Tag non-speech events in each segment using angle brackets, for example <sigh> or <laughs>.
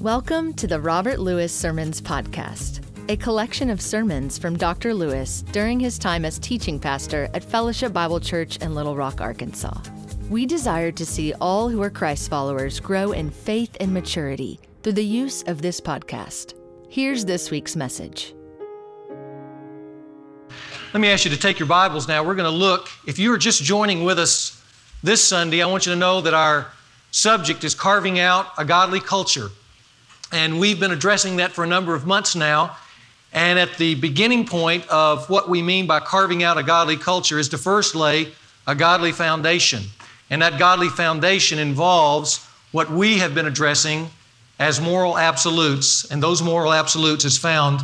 Welcome to the Robert Lewis Sermons Podcast, a collection of sermons from Dr. Lewis during his time as teaching pastor at Fellowship Bible Church in Little Rock, Arkansas. We desire to see all who are Christ followers grow in faith and maturity through the use of this podcast. Here's this week's message. Let me ask you to take your Bibles now. We're going to look, if you are just joining with us this Sunday, I want you to know that our subject is carving out a godly culture. And we've been addressing that for a number of months now. And at the beginning point of what we mean by carving out a godly culture is to first lay a godly foundation. And that godly foundation involves what we have been addressing as moral absolutes. And those moral absolutes is found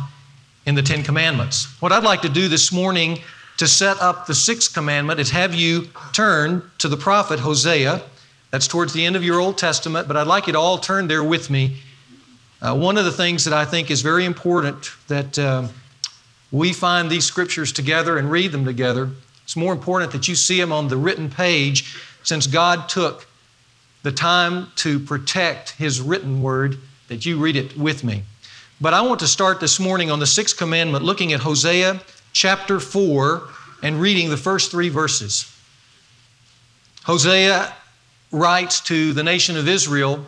in the Ten Commandments. What I'd like to do this morning to set up the sixth commandment is have you turn to the prophet Hosea. That's towards the end of your Old Testament, but I'd like you to all turn there with me uh, one of the things that I think is very important that uh, we find these scriptures together and read them together. It's more important that you see them on the written page since God took the time to protect His written word, that you read it with me. But I want to start this morning on the sixth commandment, looking at Hosea chapter 4 and reading the first three verses. Hosea writes to the nation of Israel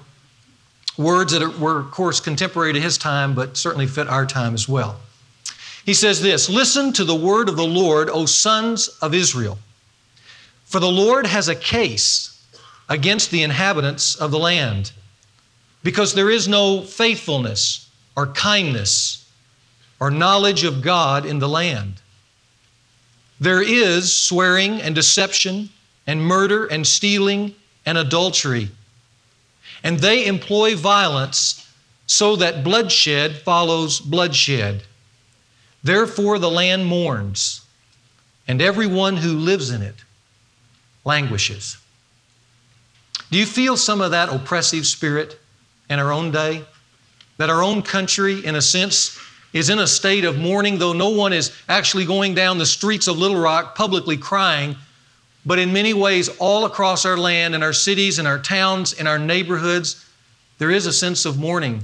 words that were, of course, contemporary to his time, but certainly fit our time as well. He says this Listen to the word of the Lord, O sons of Israel. For the Lord has a case against the inhabitants of the land, because there is no faithfulness or kindness or knowledge of God in the land. There is swearing and deception and murder and stealing and adultery and they employ violence so that bloodshed follows bloodshed. Therefore, the land mourns, and everyone who lives in it languishes. Do you feel some of that oppressive spirit in our own day? That our own country, in a sense, is in a state of mourning, though no one is actually going down the streets of Little Rock publicly crying but in many ways, all across our land, in our cities, in our towns, in our neighborhoods, there is a sense of mourning,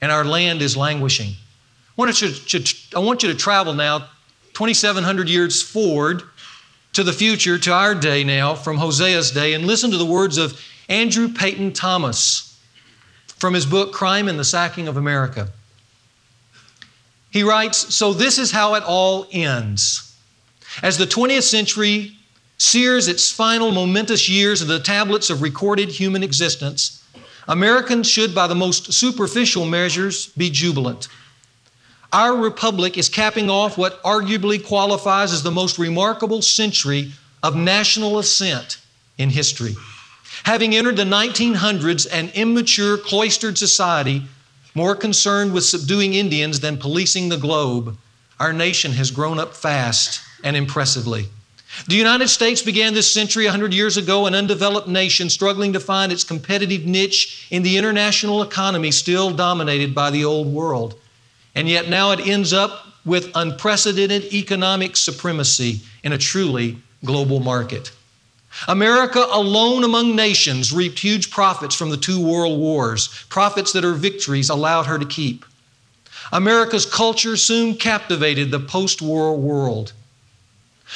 and our land is languishing. I want you to, I want you to travel now 2,700 years forward to the future, to our day now, from Hosea's day, and listen to the words of Andrew Peyton Thomas from his book, Crime and the Sacking of America. He writes So this is how it all ends. As the 20th century sears its final momentous years of the tablets of recorded human existence, Americans should, by the most superficial measures, be jubilant. Our republic is capping off what arguably qualifies as the most remarkable century of national ascent in history. Having entered the 1900s, an immature, cloistered society more concerned with subduing Indians than policing the globe, our nation has grown up fast and impressively. The United States began this century 100 years ago, an undeveloped nation struggling to find its competitive niche in the international economy, still dominated by the old world. And yet now it ends up with unprecedented economic supremacy in a truly global market. America, alone among nations, reaped huge profits from the two world wars, profits that her victories allowed her to keep. America's culture soon captivated the post war world.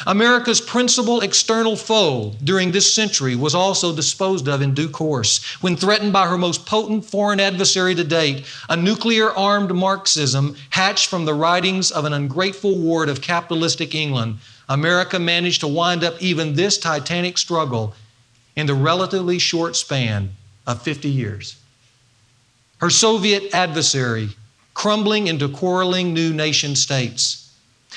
America's principal external foe during this century was also disposed of in due course when threatened by her most potent foreign adversary to date, a nuclear armed Marxism hatched from the writings of an ungrateful ward of capitalistic England. America managed to wind up even this titanic struggle in the relatively short span of 50 years. Her Soviet adversary crumbling into quarreling new nation states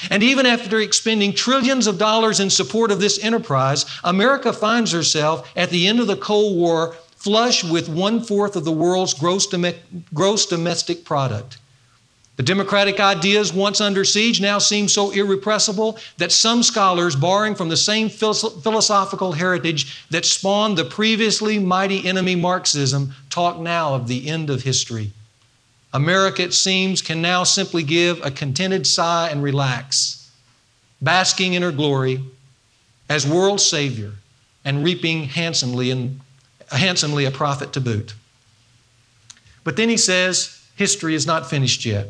and even after expending trillions of dollars in support of this enterprise, America finds herself at the end of the Cold War flush with one fourth of the world's gross, dom- gross domestic product. The democratic ideas once under siege now seem so irrepressible that some scholars, borrowing from the same philosophical heritage that spawned the previously mighty enemy Marxism, talk now of the end of history. America, it seems, can now simply give a contented sigh and relax, basking in her glory as world Savior and reaping handsomely, and, handsomely a profit to boot. But then he says, history is not finished yet.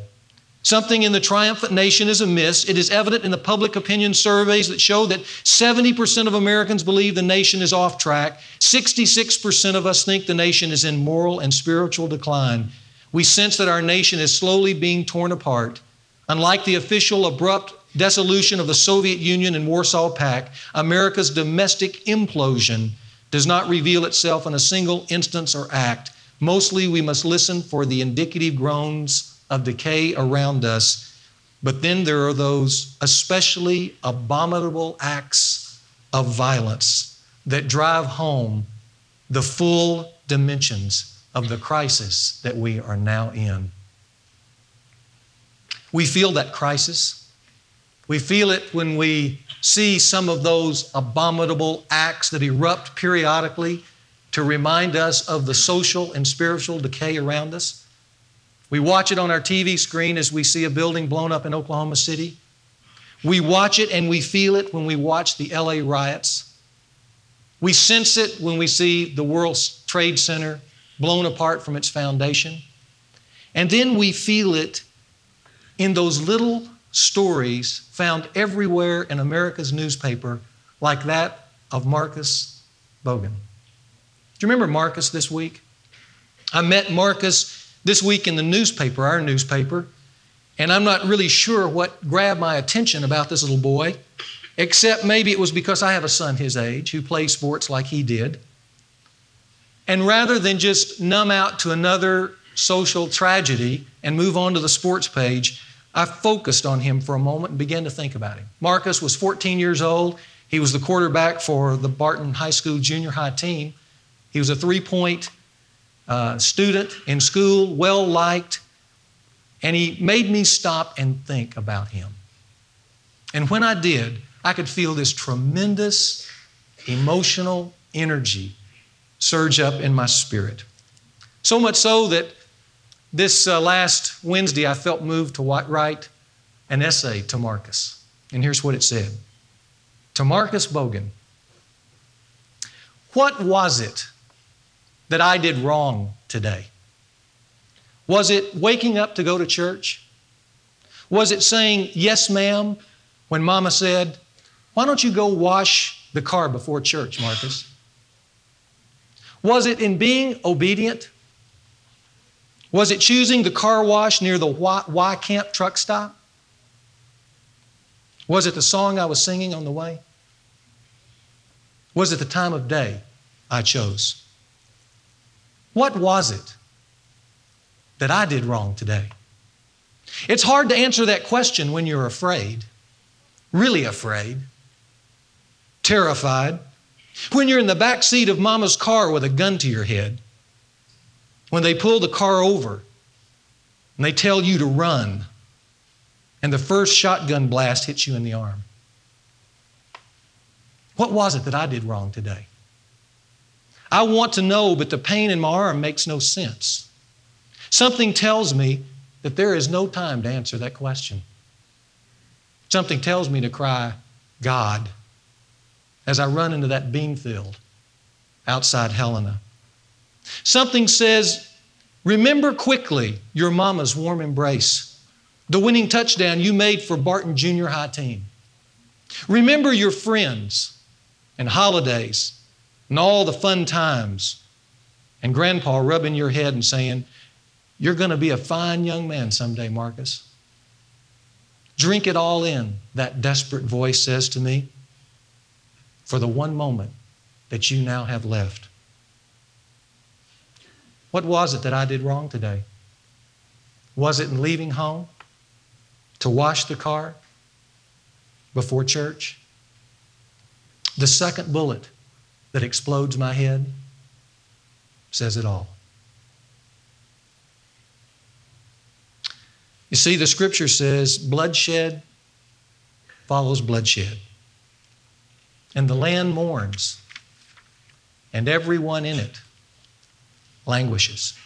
Something in the triumphant nation is amiss. It is evident in the public opinion surveys that show that 70% of Americans believe the nation is off track. 66% of us think the nation is in moral and spiritual decline. We sense that our nation is slowly being torn apart. Unlike the official abrupt dissolution of the Soviet Union and Warsaw Pact, America's domestic implosion does not reveal itself in a single instance or act. Mostly, we must listen for the indicative groans of decay around us. But then there are those especially abominable acts of violence that drive home the full dimensions of the crisis that we are now in. We feel that crisis. We feel it when we see some of those abominable acts that erupt periodically to remind us of the social and spiritual decay around us. We watch it on our TV screen as we see a building blown up in Oklahoma City. We watch it and we feel it when we watch the LA riots. We sense it when we see the World Trade Center blown apart from its foundation. And then we feel it in those little stories found everywhere in America's newspaper, like that of Marcus Bogan. Do you remember Marcus this week? I met Marcus this week in the newspaper, our newspaper, and I'm not really sure what grabbed my attention about this little boy, except maybe it was because I have a son his age who plays sports like he did. And rather than just numb out to another social tragedy and move on to the sports page, I focused on him for a moment and began to think about him. Marcus was 14 years old. He was the quarterback for the Barton High School junior high team. He was a three point uh, student in school, well liked, and he made me stop and think about him. And when I did, I could feel this tremendous emotional energy surge up in my spirit. So much so that this uh, last Wednesday I felt moved to write an essay to Marcus. And here's what it said To Marcus Bogan, what was it that I did wrong today? Was it waking up to go to church? Was it saying, Yes, ma'am, when mama said, Why don't you go wash the car before church, Marcus? Was it in being obedient? Was it choosing the car wash near the Y, Camp truck stop? Was it the song I was singing on the way? Was it the time of day I chose? What was it that I did wrong today? It's hard to answer that question when you're afraid, really afraid, terrified, when you're in the back seat of mama's car with a gun to your head, when they pull the car over and they tell you to run, and the first shotgun blast hits you in the arm. What was it that I did wrong today? I want to know, but the pain in my arm makes no sense. Something tells me that there is no time to answer that question. Something tells me to cry, God, as I run into that bean field outside Helena. Something says, Remember quickly your mama's warm embrace, the winning touchdown you made for Barton Junior High team. Remember your friends and holidays and all the fun times, and grandpa rubbing your head and saying, You're going to be a fine young man someday, Marcus. Drink it all in, that desperate voice says to me, for the one moment that you now have left. What was it that I did wrong today? Was it in leaving home to wash the car before church? The second bullet that explodes my head says it all. You see, the scripture says bloodshed follows bloodshed. And the land mourns, and everyone in it languishes.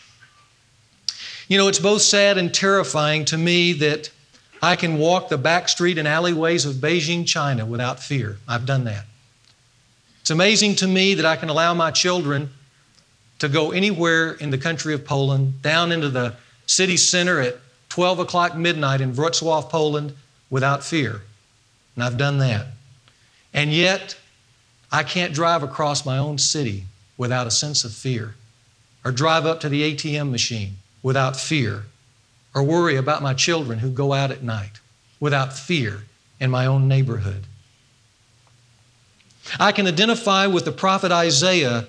You know, it's both sad and terrifying to me that I can walk the back street and alleyways of Beijing, China without fear. I've done that. It's amazing to me that I can allow my children to go anywhere in the country of Poland, down into the city center at 12 o'clock midnight in Wrocław, Poland, without fear. And I've done that. And yet, I can't drive across my own city without a sense of fear, or drive up to the ATM machine without fear, or worry about my children who go out at night without fear in my own neighborhood. I can identify with the prophet Isaiah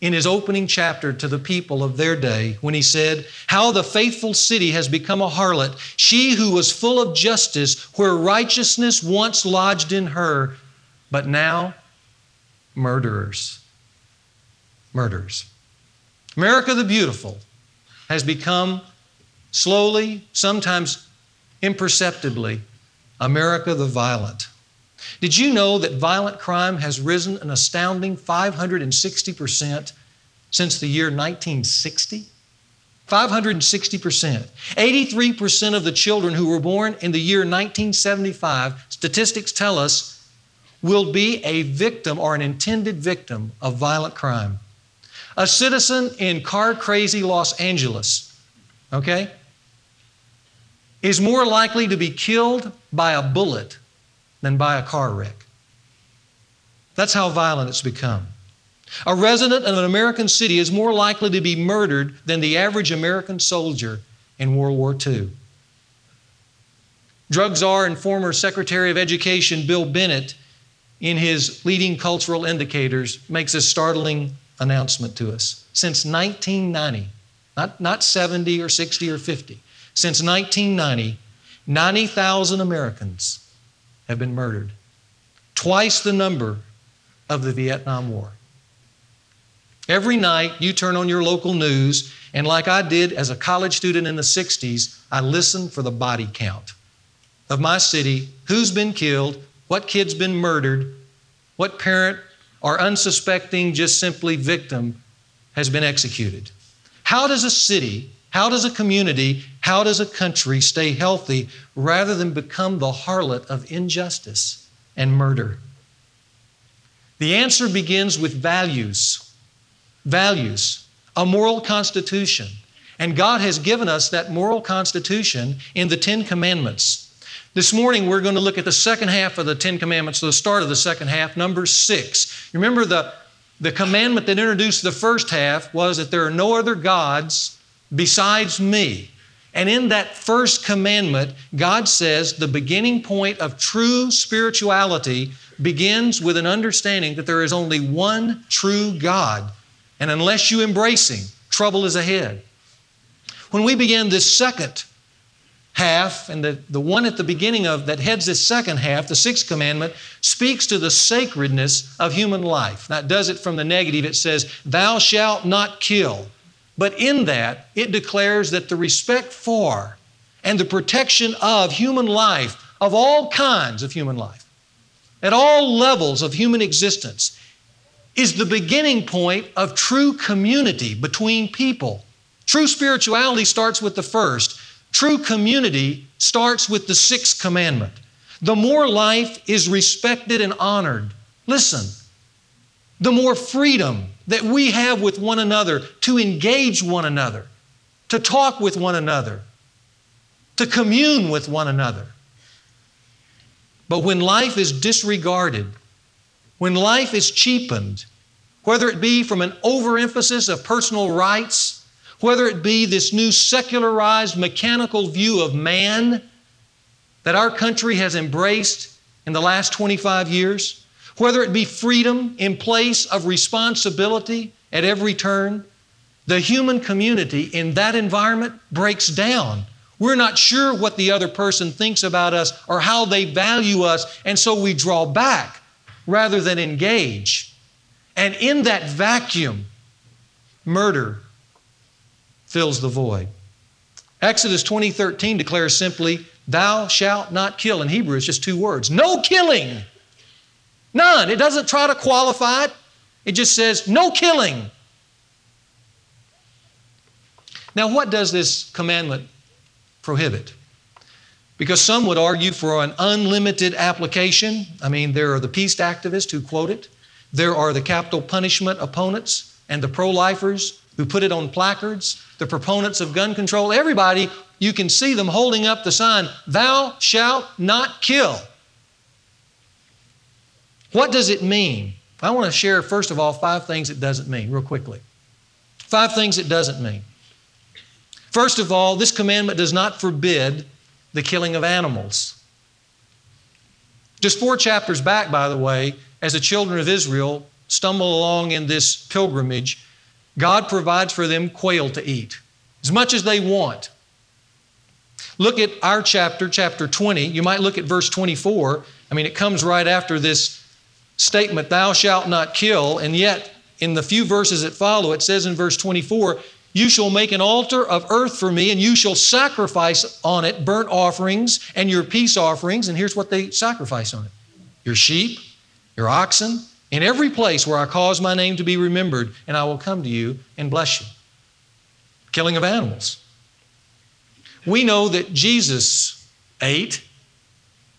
in his opening chapter to the people of their day when he said, How the faithful city has become a harlot, she who was full of justice, where righteousness once lodged in her, but now murderers. Murderers. America the Beautiful has become slowly, sometimes imperceptibly, America the Violent. Did you know that violent crime has risen an astounding 560% since the year 1960? 560%. 83% of the children who were born in the year 1975, statistics tell us, will be a victim or an intended victim of violent crime. A citizen in car crazy Los Angeles, okay, is more likely to be killed by a bullet than by a car wreck. That's how violent it's become. A resident of an American city is more likely to be murdered than the average American soldier in World War II. Drug czar and former Secretary of Education Bill Bennett, in his leading cultural indicators, makes a startling announcement to us. Since 1990, not, not 70 or 60 or 50, since 1990, 90,000 Americans have been murdered, twice the number of the Vietnam War. Every night you turn on your local news, and like I did as a college student in the 60s, I listen for the body count of my city who's been killed, what kid's been murdered, what parent or unsuspecting, just simply victim has been executed. How does a city how does a community, how does a country stay healthy rather than become the harlot of injustice and murder? The answer begins with values. Values, a moral constitution. And God has given us that moral constitution in the Ten Commandments. This morning, we're going to look at the second half of the Ten Commandments, the start of the second half, number six. Remember, the, the commandment that introduced the first half was that there are no other gods besides me. And in that first commandment, God says the beginning point of true spirituality begins with an understanding that there is only one true God. And unless you embrace Him, trouble is ahead. When we begin this second half, and the, the one at the beginning of that heads this second half, the sixth commandment, speaks to the sacredness of human life. It does it from the negative. It says, Thou shalt not kill. But in that, it declares that the respect for and the protection of human life, of all kinds of human life, at all levels of human existence, is the beginning point of true community between people. True spirituality starts with the first. True community starts with the sixth commandment. The more life is respected and honored, listen, the more freedom that we have with one another to engage one another, to talk with one another, to commune with one another. But when life is disregarded, when life is cheapened, whether it be from an overemphasis of personal rights, whether it be this new secularized mechanical view of man that our country has embraced in the last 25 years, whether it be freedom in place of responsibility at every turn, the human community in that environment breaks down. We're not sure what the other person thinks about us or how they value us, and so we draw back rather than engage. And in that vacuum, murder fills the void. Exodus 20:13 declares simply, "Thou shalt not kill." In Hebrew, it's just two words: no killing. None. It doesn't try to qualify it, it just says no killing. Now, what does this commandment prohibit? Because some would argue for an unlimited application. I mean, there are the peace activists who quote it, there are the capital punishment opponents and the pro lifers who put it on placards, the proponents of gun control, everybody, you can see them holding up the sign, Thou shalt not kill. What does it mean? I want to share, first of all, five things it doesn't mean, real quickly. Five things it doesn't mean. First of all, this commandment does not forbid the killing of animals. Just four chapters back, by the way, as the children of Israel stumble along in this pilgrimage, God provides for them quail to eat, as much as they want. Look at our chapter, chapter 20. You might look at verse 24. I mean, it comes right after this statement, Thou shalt not kill, and yet in the few verses that follow, it says in verse 24, You shall make an altar of earth for me, and you shall sacrifice on it burnt offerings and your peace offerings. And here's what they sacrifice on it your sheep, your oxen, in every place where I cause my name to be remembered, and I will come to you and bless you. Killing of animals. We know that Jesus ate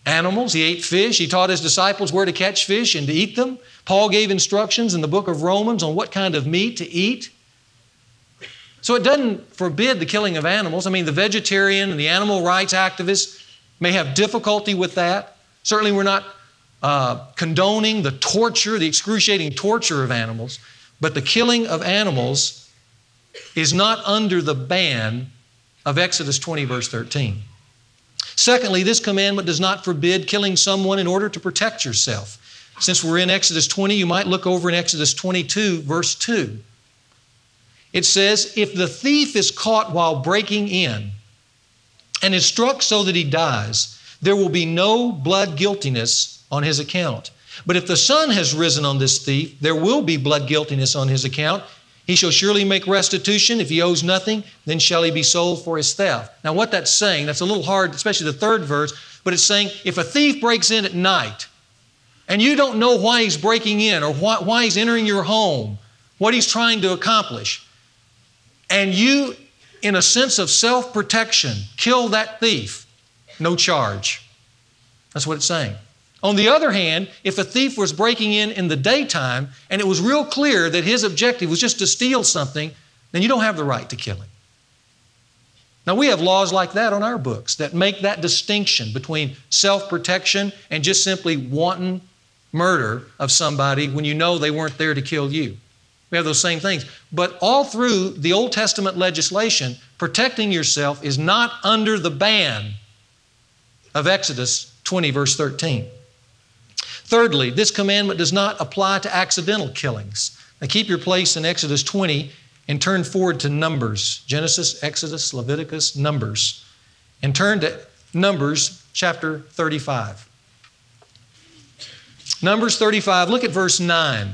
animals, he ate fish, he taught his disciples where to catch fish and to eat them. Paul gave instructions in the book of Romans on what kind of meat to eat. So it doesn't forbid the killing of animals. I mean, the vegetarian and the animal rights activists may have difficulty with that. Certainly, we're not uh, condoning the torture, the excruciating torture of animals, but the killing of animals is not under the ban of Exodus 20, verse 13. Secondly, this commandment does not forbid killing someone in order to protect yourself. Since we're in Exodus 20, you might look over in Exodus 22, verse 2. It says, If the thief is caught while breaking in and is struck so that he dies, there will be no blood guiltiness on his account. But if the sun has risen on this thief, there will be blood guiltiness on his account. He shall surely make restitution. If he owes nothing, then shall he be sold for his theft. Now, what that's saying, that's a little hard, especially the third verse, but it's saying if a thief breaks in at night and you don't know why he's breaking in or why, why he's entering your home, what he's trying to accomplish, and you, in a sense of self protection, kill that thief, no charge. That's what it's saying. On the other hand, if a thief was breaking in in the daytime and it was real clear that his objective was just to steal something, then you don't have the right to kill him. Now, we have laws like that on our books that make that distinction between self protection and just simply wanton murder of somebody when you know they weren't there to kill you. We have those same things. But all through the Old Testament legislation, protecting yourself is not under the ban of Exodus 20, verse 13. Thirdly, this commandment does not apply to accidental killings. Now keep your place in Exodus 20 and turn forward to Numbers Genesis, Exodus, Leviticus, Numbers. And turn to Numbers chapter 35. Numbers 35, look at verse 9.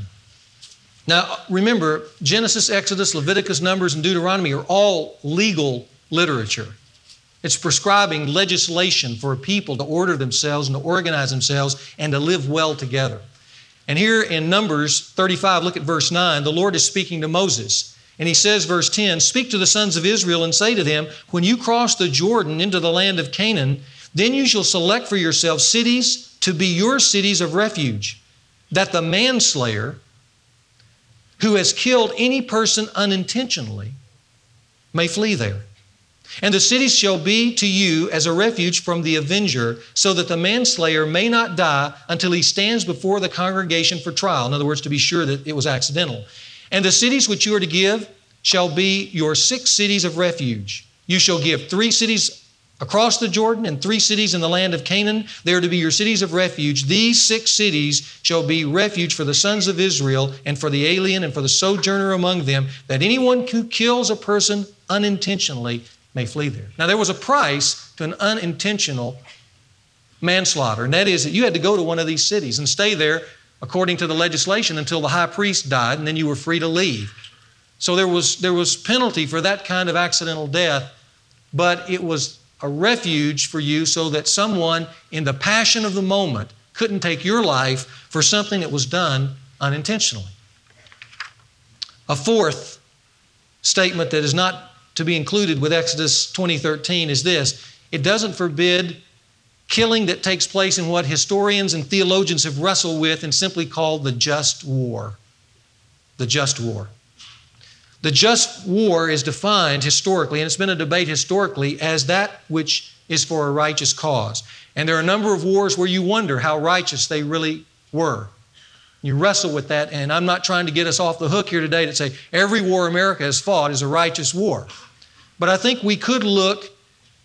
Now, remember, Genesis, Exodus, Leviticus, Numbers, and Deuteronomy are all legal literature. It's prescribing legislation for a people to order themselves and to organize themselves and to live well together. And here in Numbers 35, look at verse 9, the Lord is speaking to Moses. And he says, verse 10 Speak to the sons of Israel and say to them, When you cross the Jordan into the land of Canaan, then you shall select for yourselves cities to be your cities of refuge, that the manslayer who has killed any person unintentionally may flee there. And the cities shall be to you as a refuge from the avenger, so that the manslayer may not die until he stands before the congregation for trial. In other words, to be sure that it was accidental. And the cities which you are to give shall be your six cities of refuge. You shall give three cities across the Jordan and three cities in the land of Canaan. They are to be your cities of refuge. These six cities shall be refuge for the sons of Israel and for the alien and for the sojourner among them, that anyone who kills a person unintentionally may flee there. Now, there was a price to an unintentional manslaughter, and that is that you had to go to one of these cities and stay there according to the legislation until the high priest died, and then you were free to leave. So there was, there was penalty for that kind of accidental death, but it was a refuge for you so that someone in the passion of the moment couldn't take your life for something that was done unintentionally. A fourth statement that is not to be included with Exodus 2013 is this it doesn't forbid killing that takes place in what historians and theologians have wrestled with and simply called the just war. The just war. The just war is defined historically, and it's been a debate historically, as that which is for a righteous cause. And there are a number of wars where you wonder how righteous they really were. You wrestle with that, and I'm not trying to get us off the hook here today to say every war America has fought is a righteous war. But I think we could look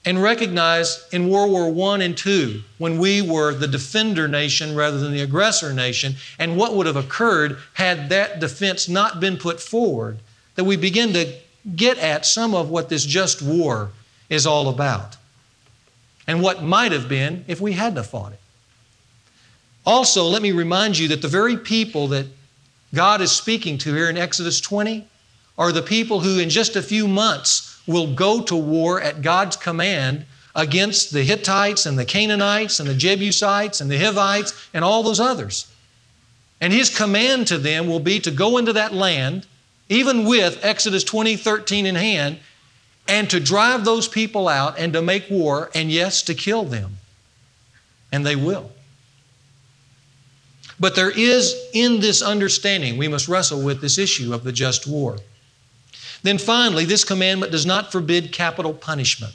and recognize in World War I and II, when we were the defender nation rather than the aggressor nation, and what would have occurred had that defense not been put forward, that we begin to get at some of what this just war is all about and what might have been if we hadn't fought it. Also, let me remind you that the very people that God is speaking to here in Exodus 20 are the people who, in just a few months, will go to war at God's command against the Hittites and the Canaanites and the Jebusites and the Hivites and all those others. And His command to them will be to go into that land, even with Exodus 20 13 in hand, and to drive those people out and to make war, and yes, to kill them. And they will. But there is in this understanding, we must wrestle with this issue of the just war. Then finally, this commandment does not forbid capital punishment.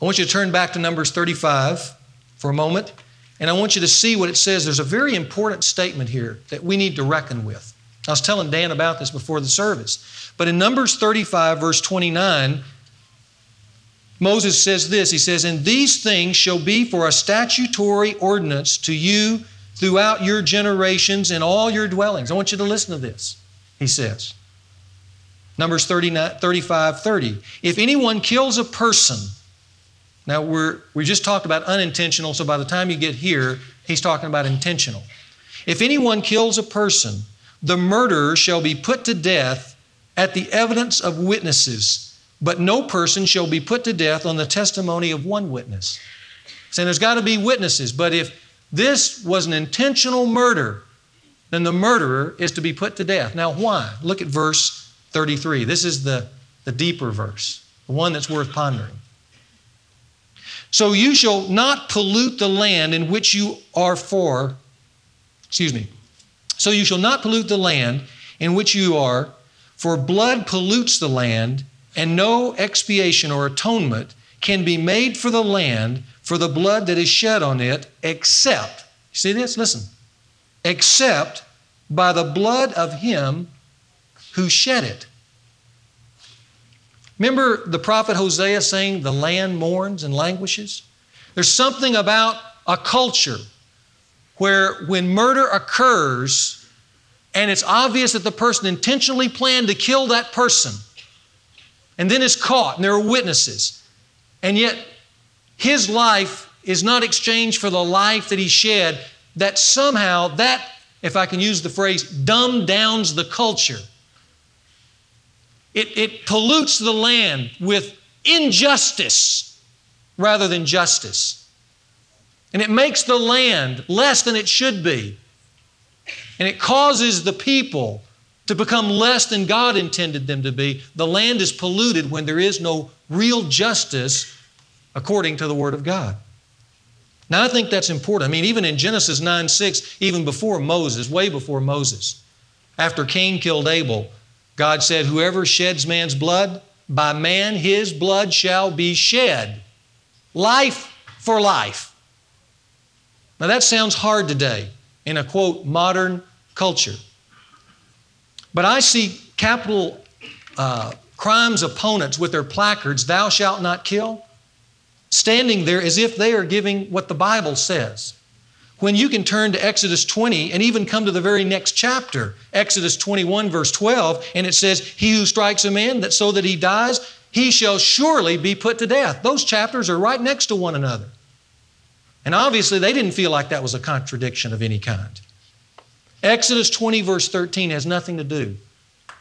I want you to turn back to Numbers 35 for a moment, and I want you to see what it says. There's a very important statement here that we need to reckon with. I was telling Dan about this before the service. But in Numbers 35, verse 29, Moses says this He says, And these things shall be for a statutory ordinance to you throughout your generations in all your dwellings. I want you to listen to this, he says. Numbers 39, 35, 30. If anyone kills a person, now we're, we just talked about unintentional, so by the time you get here, he's talking about intentional. If anyone kills a person, the murderer shall be put to death at the evidence of witnesses but no person shall be put to death on the testimony of one witness. Saying there's got to be witnesses, but if this was an intentional murder, then the murderer is to be put to death. Now, why? Look at verse 33. This is the, the deeper verse, the one that's worth pondering. So you shall not pollute the land in which you are for, excuse me. So you shall not pollute the land in which you are, for blood pollutes the land and no expiation or atonement can be made for the land for the blood that is shed on it, except, see this? Listen, except by the blood of him who shed it. Remember the prophet Hosea saying, The land mourns and languishes? There's something about a culture where when murder occurs and it's obvious that the person intentionally planned to kill that person, and then is caught, and there are witnesses. And yet, his life is not exchanged for the life that he shed, that somehow that, if I can use the phrase, dumb downs the culture. It, it pollutes the land with injustice rather than justice. And it makes the land less than it should be. And it causes the people to become less than God intended them to be. The land is polluted when there is no real justice according to the Word of God. Now, I think that's important. I mean, even in Genesis 9 6, even before Moses, way before Moses, after Cain killed Abel, God said, Whoever sheds man's blood, by man his blood shall be shed. Life for life. Now, that sounds hard today in a quote, modern culture. But I see capital uh, crimes opponents with their placards, Thou shalt not kill, standing there as if they are giving what the Bible says. When you can turn to Exodus 20 and even come to the very next chapter, Exodus 21, verse 12, and it says, He who strikes a man that so that he dies, he shall surely be put to death. Those chapters are right next to one another. And obviously, they didn't feel like that was a contradiction of any kind. Exodus 20, verse 13, has nothing to do,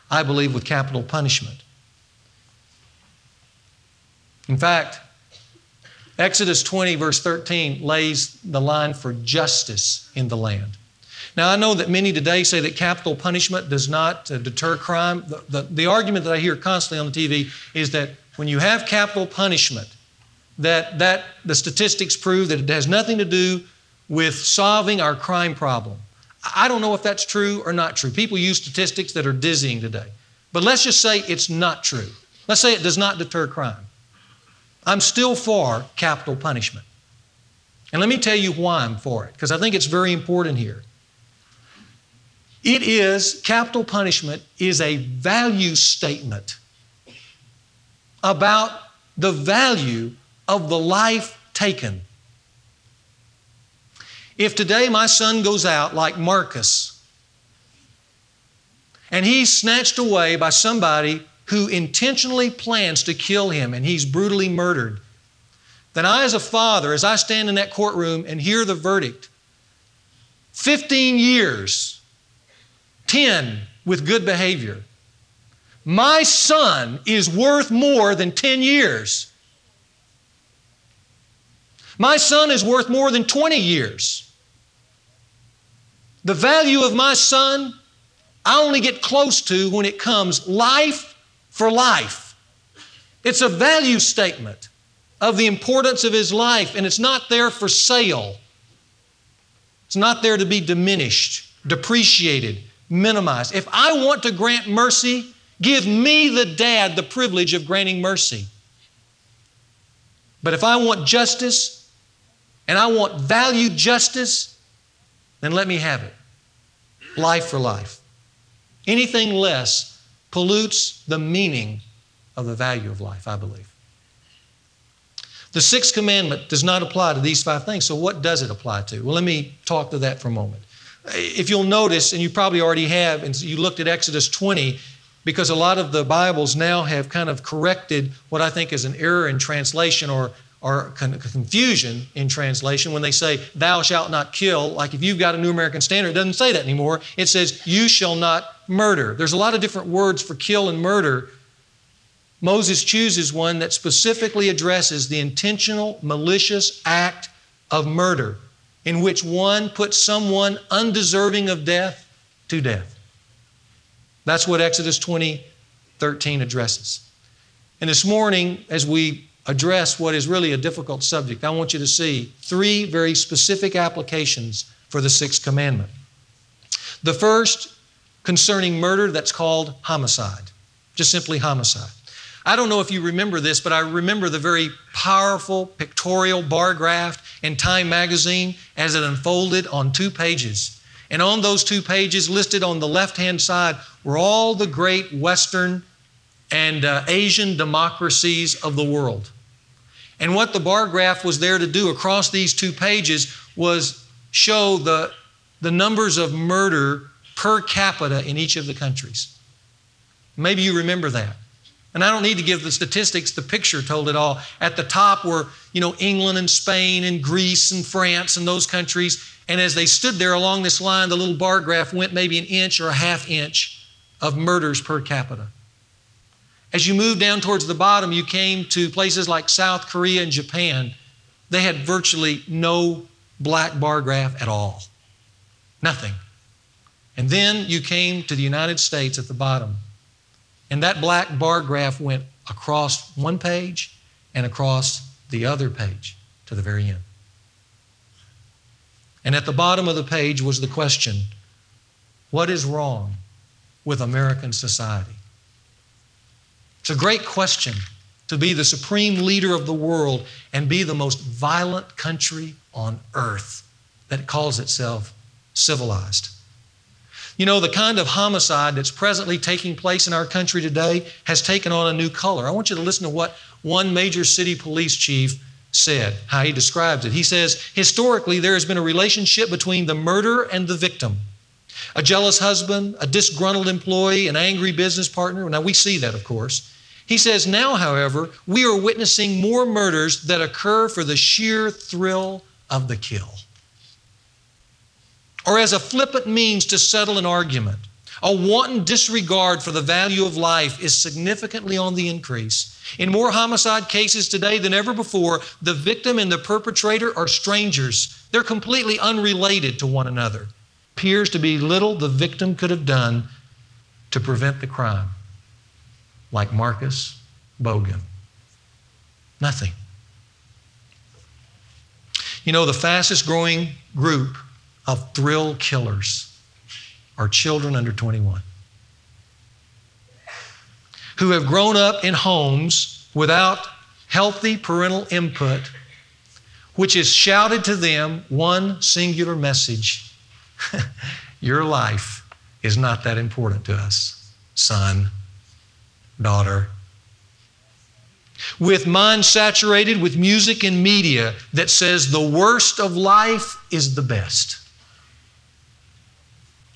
I believe, with capital punishment. In fact, Exodus 20, verse 13, lays the line for justice in the land. Now, I know that many today say that capital punishment does not uh, deter crime. The, the, the argument that I hear constantly on the TV is that when you have capital punishment, that, that the statistics prove that it has nothing to do with solving our crime problem. I don't know if that's true or not true. People use statistics that are dizzying today. But let's just say it's not true. Let's say it does not deter crime. I'm still for capital punishment. And let me tell you why I'm for it, because I think it's very important here. It is, capital punishment is a value statement about the value of the life taken. If today my son goes out like Marcus and he's snatched away by somebody who intentionally plans to kill him and he's brutally murdered, then I, as a father, as I stand in that courtroom and hear the verdict, 15 years, 10 with good behavior, my son is worth more than 10 years. My son is worth more than 20 years. The value of my son, I only get close to when it comes life for life. It's a value statement of the importance of his life, and it's not there for sale. It's not there to be diminished, depreciated, minimized. If I want to grant mercy, give me, the dad, the privilege of granting mercy. But if I want justice and I want valued justice, then let me have it. Life for life. Anything less pollutes the meaning of the value of life, I believe. The sixth commandment does not apply to these five things, so what does it apply to? Well, let me talk to that for a moment. If you'll notice, and you probably already have, and you looked at Exodus 20, because a lot of the Bibles now have kind of corrected what I think is an error in translation or, or confusion in translation when they say, Thou shalt not kill. Like if you've got a New American Standard, it doesn't say that anymore. It says, You shall not murder. There's a lot of different words for kill and murder. Moses chooses one that specifically addresses the intentional, malicious act of murder, in which one puts someone undeserving of death to death. That's what Exodus 20, 13 addresses. And this morning, as we address what is really a difficult subject, I want you to see three very specific applications for the sixth commandment. The first concerning murder, that's called homicide, just simply homicide. I don't know if you remember this, but I remember the very powerful pictorial bar graph in Time magazine as it unfolded on two pages. And on those two pages, listed on the left hand side, were all the great Western and uh, Asian democracies of the world. And what the bar graph was there to do across these two pages was show the, the numbers of murder per capita in each of the countries. Maybe you remember that. And I don't need to give the statistics, the picture told it all. At the top were, you know, England and Spain and Greece and France and those countries. And as they stood there along this line, the little bar graph went maybe an inch or a half inch of murders per capita. As you moved down towards the bottom, you came to places like South Korea and Japan. They had virtually no black bar graph at all. Nothing. And then you came to the United States at the bottom. And that black bar graph went across one page and across the other page to the very end. And at the bottom of the page was the question What is wrong with American society? It's a great question to be the supreme leader of the world and be the most violent country on earth that calls itself civilized. You know, the kind of homicide that's presently taking place in our country today has taken on a new color. I want you to listen to what one major city police chief said, how he describes it. He says, historically, there has been a relationship between the murderer and the victim. A jealous husband, a disgruntled employee, an angry business partner. Now, we see that, of course. He says, now, however, we are witnessing more murders that occur for the sheer thrill of the kill or as a flippant means to settle an argument. A wanton disregard for the value of life is significantly on the increase. In more homicide cases today than ever before, the victim and the perpetrator are strangers. They're completely unrelated to one another. Appears to be little the victim could have done to prevent the crime, like Marcus Bogan. Nothing. You know, the fastest growing group of thrill killers are children under 21. who have grown up in homes without healthy parental input, which is shouted to them one singular message <laughs> Your life is not that important to us, son, daughter. With minds saturated with music and media that says the worst of life is the best.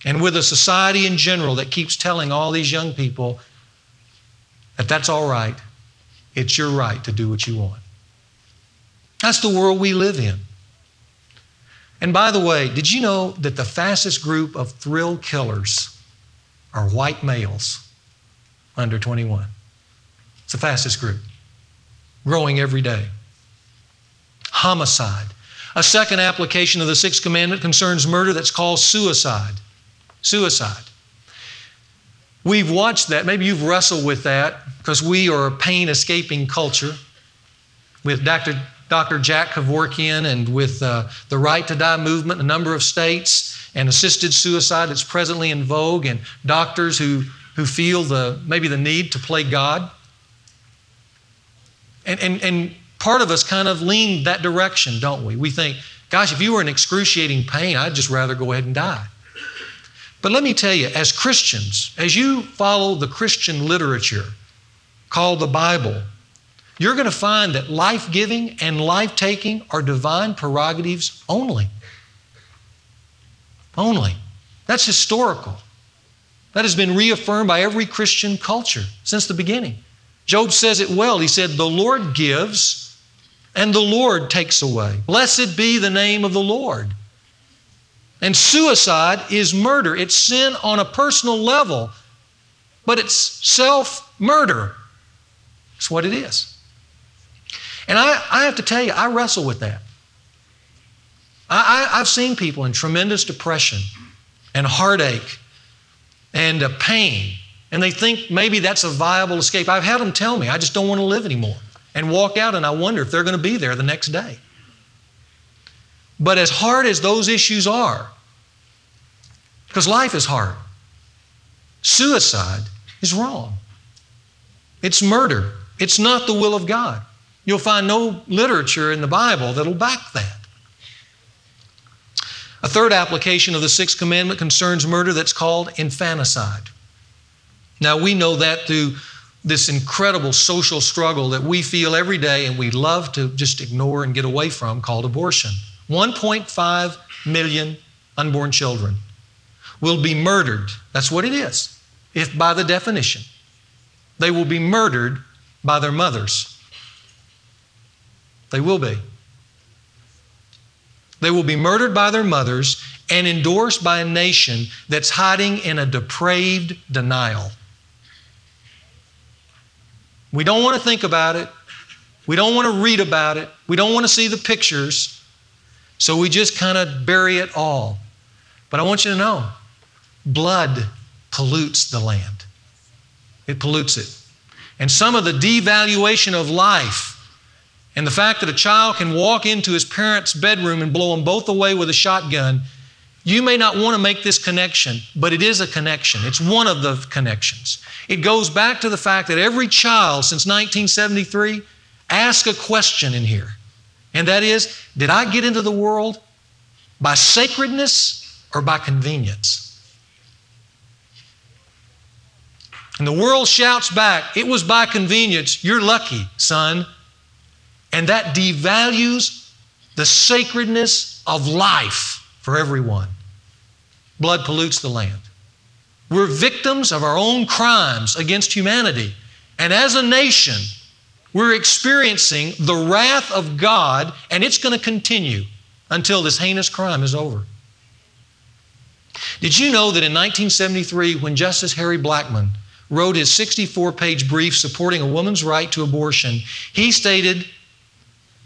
And with a society in general that keeps telling all these young people that that's all right, it's your right to do what you want. That's the world we live in. And by the way, did you know that the fastest group of thrill killers are white males under 21? It's the fastest group, growing every day. Homicide. A second application of the sixth commandment concerns murder that's called suicide. Suicide. We've watched that. Maybe you've wrestled with that because we are a pain escaping culture with Dr. Dr. Jack Kevorkian and with uh, the Right to Die movement a number of states and assisted suicide that's presently in vogue and doctors who, who feel the, maybe the need to play God. And, and, and part of us kind of lean that direction, don't we? We think, gosh, if you were in excruciating pain, I'd just rather go ahead and die. But let me tell you, as Christians, as you follow the Christian literature called the Bible, you're going to find that life giving and life taking are divine prerogatives only. Only. That's historical. That has been reaffirmed by every Christian culture since the beginning. Job says it well. He said, The Lord gives and the Lord takes away. Blessed be the name of the Lord. And suicide is murder. It's sin on a personal level, but it's self murder. It's what it is. And I, I have to tell you, I wrestle with that. I, I, I've seen people in tremendous depression and heartache and pain, and they think maybe that's a viable escape. I've had them tell me, I just don't want to live anymore, and walk out, and I wonder if they're going to be there the next day. But as hard as those issues are, because life is hard, suicide is wrong. It's murder. It's not the will of God. You'll find no literature in the Bible that'll back that. A third application of the sixth commandment concerns murder that's called infanticide. Now, we know that through this incredible social struggle that we feel every day and we love to just ignore and get away from called abortion. 1.5 million unborn children will be murdered. That's what it is, if by the definition. They will be murdered by their mothers. They will be. They will be murdered by their mothers and endorsed by a nation that's hiding in a depraved denial. We don't want to think about it. We don't want to read about it. We don't want to see the pictures. So we just kind of bury it all. But I want you to know blood pollutes the land, it pollutes it. And some of the devaluation of life and the fact that a child can walk into his parents' bedroom and blow them both away with a shotgun, you may not want to make this connection, but it is a connection. It's one of the connections. It goes back to the fact that every child since 1973 asked a question in here and that is, did I get into the world by sacredness or by convenience? And the world shouts back, it was by convenience. You're lucky, son. And that devalues the sacredness of life for everyone. Blood pollutes the land. We're victims of our own crimes against humanity. And as a nation, we're experiencing the wrath of God, and it's going to continue until this heinous crime is over. Did you know that in 1973, when Justice Harry Blackmun wrote his 64 page brief supporting a woman's right to abortion, he stated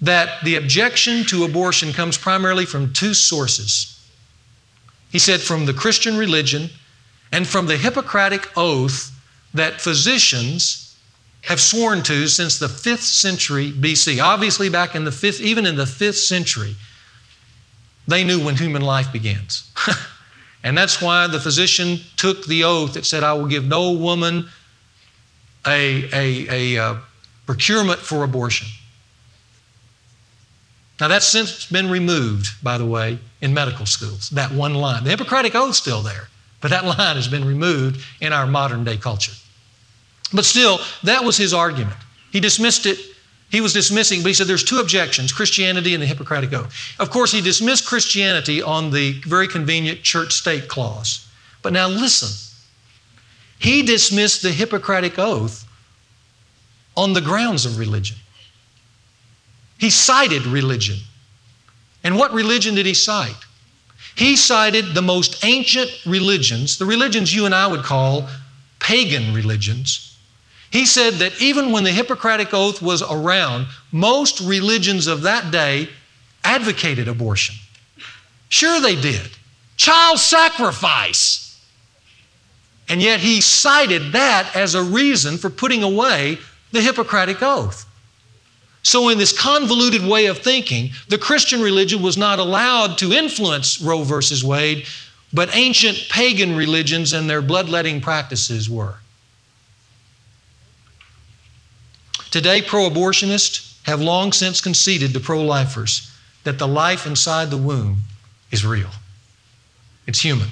that the objection to abortion comes primarily from two sources. He said from the Christian religion and from the Hippocratic oath that physicians have sworn to since the 5th century BC. Obviously, back in the 5th, even in the 5th century, they knew when human life begins. <laughs> and that's why the physician took the oath that said, I will give no woman a, a, a uh, procurement for abortion. Now, that's since been removed, by the way, in medical schools, that one line. The Hippocratic Oath's still there, but that <laughs> line has been removed in our modern day culture. But still, that was his argument. He dismissed it. He was dismissing, but he said there's two objections Christianity and the Hippocratic Oath. Of course, he dismissed Christianity on the very convenient church state clause. But now listen, he dismissed the Hippocratic Oath on the grounds of religion. He cited religion. And what religion did he cite? He cited the most ancient religions, the religions you and I would call pagan religions. He said that even when the Hippocratic Oath was around, most religions of that day advocated abortion. Sure, they did. Child sacrifice. And yet he cited that as a reason for putting away the Hippocratic Oath. So, in this convoluted way of thinking, the Christian religion was not allowed to influence Roe versus Wade, but ancient pagan religions and their bloodletting practices were. Today, pro abortionists have long since conceded to pro lifers that the life inside the womb is real, it's human.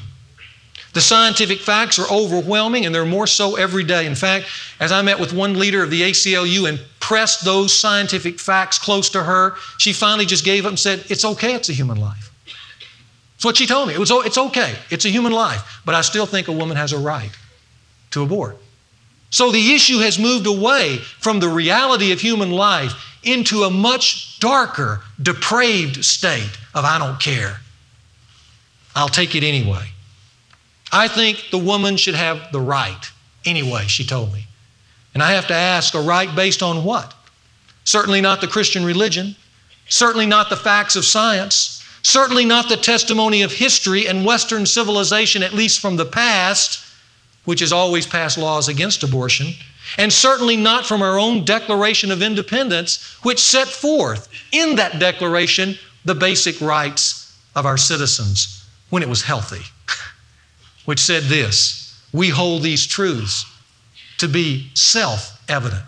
The scientific facts are overwhelming, and they're more so every day. In fact, as I met with one leader of the ACLU and pressed those scientific facts close to her, she finally just gave up and said, It's okay, it's a human life. That's what she told me. It was, it's okay, it's a human life, but I still think a woman has a right to abort. So the issue has moved away from the reality of human life into a much darker, depraved state of I don't care. I'll take it anyway. I think the woman should have the right anyway, she told me. And I have to ask a right based on what? Certainly not the Christian religion, certainly not the facts of science, certainly not the testimony of history and Western civilization, at least from the past, which has always passed laws against abortion, and certainly not from our own Declaration of Independence, which set forth in that declaration the basic rights of our citizens when it was healthy which said this We hold these truths to be self evident.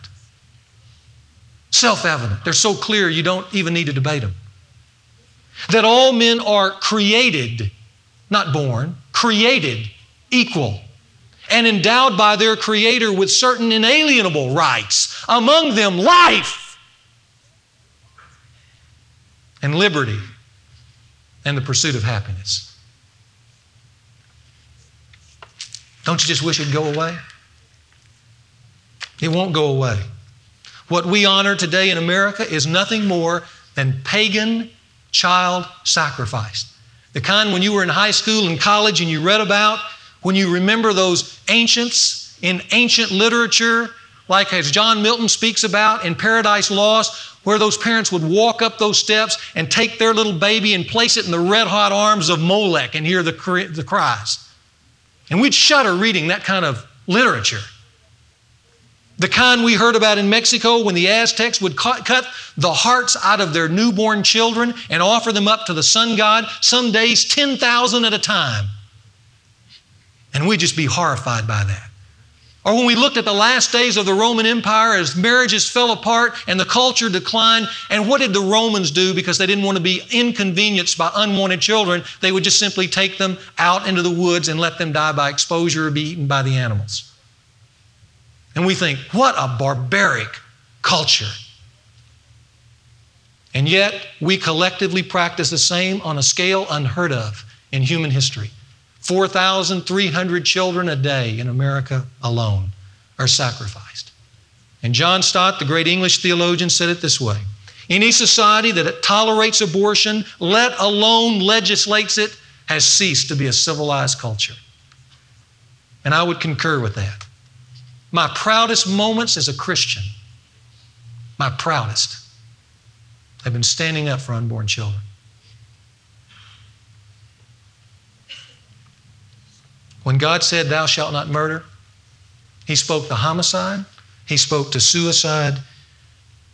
Self evident. They're so clear you don't even need to debate them. That all men are created, not born, created equal and endowed by their Creator with certain inalienable rights, among them life and liberty and the pursuit of happiness. Don't you just wish it'd go away? It won't go away. What we honor today in America is nothing more than pagan child sacrifice. The kind when you were in high school and college and you read about, when you remember those ancients in ancient literature, like as John Milton speaks about in Paradise Lost, where those parents would walk up those steps and take their little baby and place it in the red hot arms of Molech and hear the, the cries. And we'd shudder reading that kind of literature. The kind we heard about in Mexico when the Aztecs would cut the hearts out of their newborn children and offer them up to the sun god, some days 10,000 at a time. And we'd just be horrified by that. Or when we looked at the last days of the Roman Empire as marriages fell apart and the culture declined, and what did the Romans do because they didn't want to be inconvenienced by unwanted children? They would just simply take them out into the woods and let them die by exposure or be eaten by the animals. And we think, what a barbaric culture. And yet, we collectively practice the same on a scale unheard of in human history. 4,300 children a day in America alone are sacrificed. And John Stott, the great English theologian, said it this way Any society that tolerates abortion, let alone legislates it, has ceased to be a civilized culture. And I would concur with that. My proudest moments as a Christian, my proudest, have been standing up for unborn children. When God said, Thou shalt not murder, He spoke to homicide, He spoke to suicide,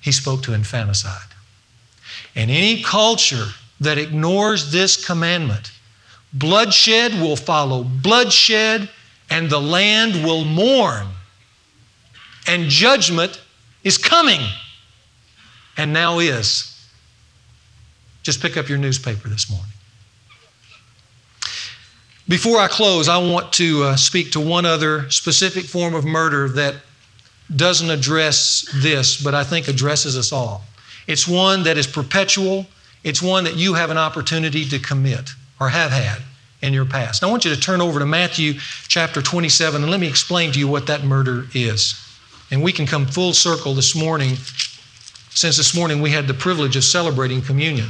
He spoke to infanticide. And any culture that ignores this commandment, bloodshed will follow bloodshed, and the land will mourn and judgment is coming and now is. Just pick up your newspaper this morning. Before I close, I want to uh, speak to one other specific form of murder that doesn't address this, but I think addresses us all. It's one that is perpetual, it's one that you have an opportunity to commit or have had in your past. Now, I want you to turn over to Matthew chapter 27 and let me explain to you what that murder is. And we can come full circle this morning, since this morning we had the privilege of celebrating communion.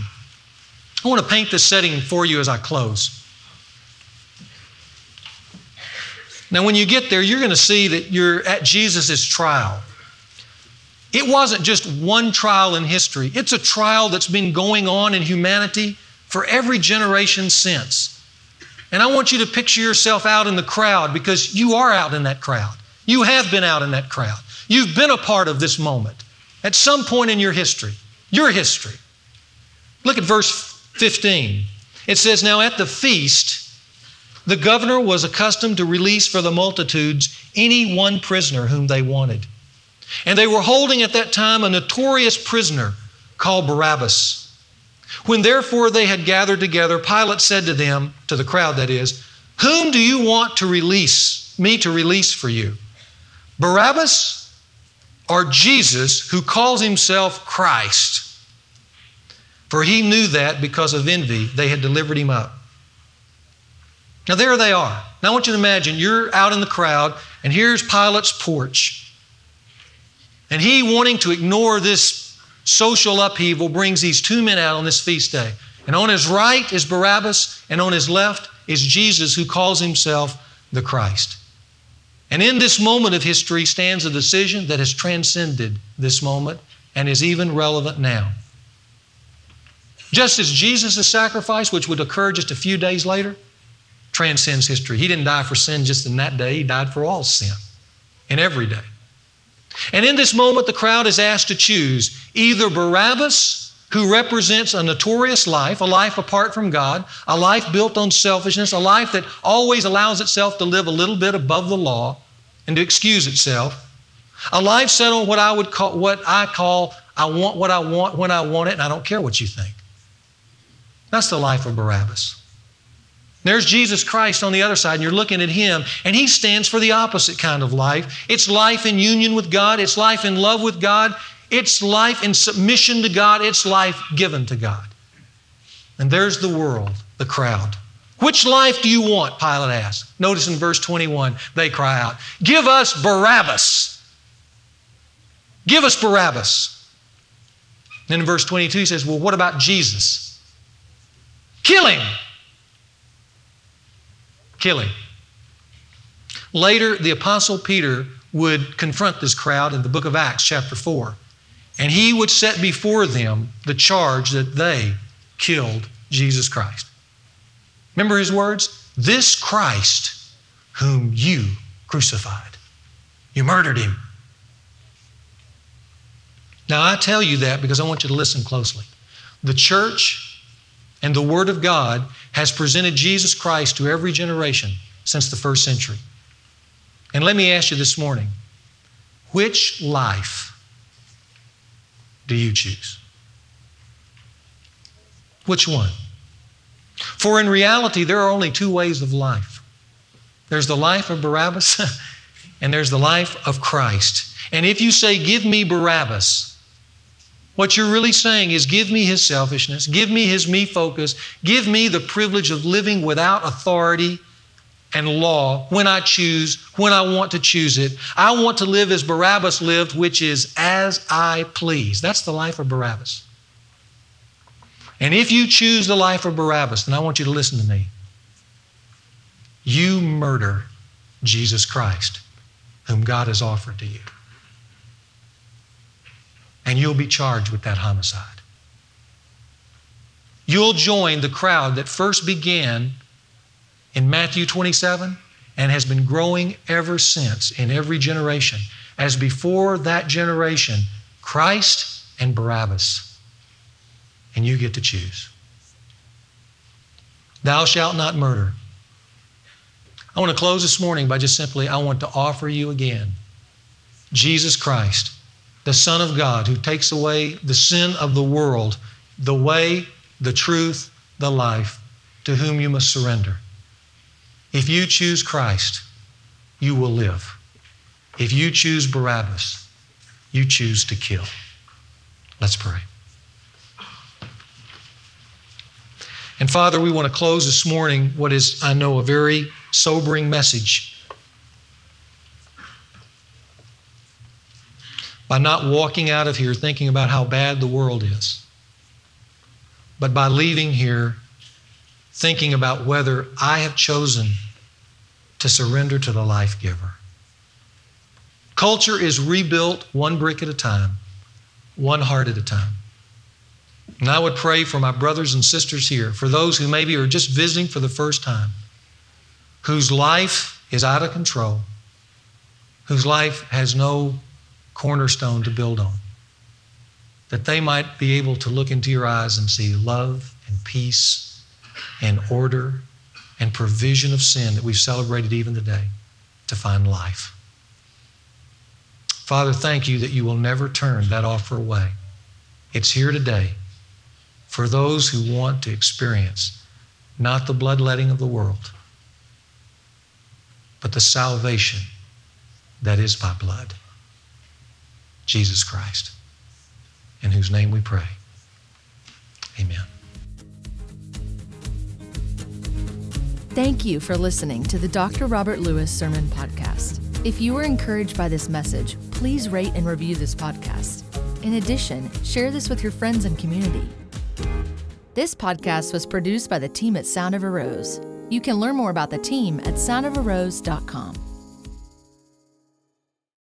I want to paint this setting for you as I close. Now, when you get there, you're going to see that you're at Jesus' trial. It wasn't just one trial in history, it's a trial that's been going on in humanity for every generation since. And I want you to picture yourself out in the crowd because you are out in that crowd. You have been out in that crowd. You've been a part of this moment at some point in your history, your history. Look at verse 15. It says, Now at the feast, the governor was accustomed to release for the multitudes any one prisoner whom they wanted. And they were holding at that time a notorious prisoner called Barabbas. When therefore they had gathered together, Pilate said to them, to the crowd that is, Whom do you want to release, me to release for you? Barabbas or Jesus, who calls himself Christ? For he knew that because of envy they had delivered him up. Now, there they are. Now, I want you to imagine you're out in the crowd, and here's Pilate's porch. And he, wanting to ignore this social upheaval, brings these two men out on this feast day. And on his right is Barabbas, and on his left is Jesus, who calls himself the Christ. And in this moment of history stands a decision that has transcended this moment and is even relevant now. Just as Jesus' sacrifice, which would occur just a few days later, transcends history. He didn't die for sin just in that day, He died for all sin in every day. And in this moment, the crowd is asked to choose either Barabbas, who represents a notorious life, a life apart from God, a life built on selfishness, a life that always allows itself to live a little bit above the law and to excuse itself, a life set on what I would call what I call I want what I want when I want it, and I don't care what you think. That's the life of Barabbas. There's Jesus Christ on the other side, and you're looking at Him, and He stands for the opposite kind of life. It's life in union with God, it's life in love with God, it's life in submission to God, it's life given to God. And there's the world, the crowd. Which life do you want? Pilate asked. Notice in verse 21, they cry out, Give us Barabbas. Give us Barabbas. Then in verse 22, he says, Well, what about Jesus? Kill him killing. Later, the Apostle Peter would confront this crowd in the book of Acts, chapter 4, and he would set before them the charge that they killed Jesus Christ. Remember his words? This Christ whom you crucified. You murdered him. Now, I tell you that because I want you to listen closely. The church and the Word of God has presented Jesus Christ to every generation since the first century. And let me ask you this morning which life do you choose? Which one? For in reality, there are only two ways of life there's the life of Barabbas, <laughs> and there's the life of Christ. And if you say, Give me Barabbas, what you're really saying is give me his selfishness, give me his me focus, give me the privilege of living without authority and law when I choose, when I want to choose it. I want to live as Barabbas lived, which is as I please. That's the life of Barabbas. And if you choose the life of Barabbas, then I want you to listen to me. You murder Jesus Christ, whom God has offered to you and you'll be charged with that homicide. You'll join the crowd that first began in Matthew 27 and has been growing ever since in every generation. As before that generation, Christ and Barabbas. And you get to choose. Thou shalt not murder. I want to close this morning by just simply, I want to offer you again Jesus Christ, the Son of God, who takes away the sin of the world, the way, the truth, the life, to whom you must surrender. If you choose Christ, you will live. If you choose Barabbas, you choose to kill. Let's pray. And Father, we want to close this morning what is, I know, a very sobering message by not walking out of here thinking about how bad the world is, but by leaving here thinking about whether I have chosen to surrender to the life giver. Culture is rebuilt one brick at a time, one heart at a time. And I would pray for my brothers and sisters here, for those who maybe are just visiting for the first time, whose life is out of control, whose life has no cornerstone to build on, that they might be able to look into your eyes and see love and peace and order and provision of sin that we've celebrated even today to find life. Father, thank you that you will never turn that offer away. It's here today for those who want to experience not the bloodletting of the world, but the salvation that is by blood. Jesus Christ, in whose name we pray. Amen. Thank you for listening to the Dr. Robert Lewis Sermon Podcast. If you were encouraged by this message, please rate and review this podcast. In addition, share this with your friends and community. This podcast was produced by the team at Sound of a Rose. You can learn more about the team at soundofarose.com.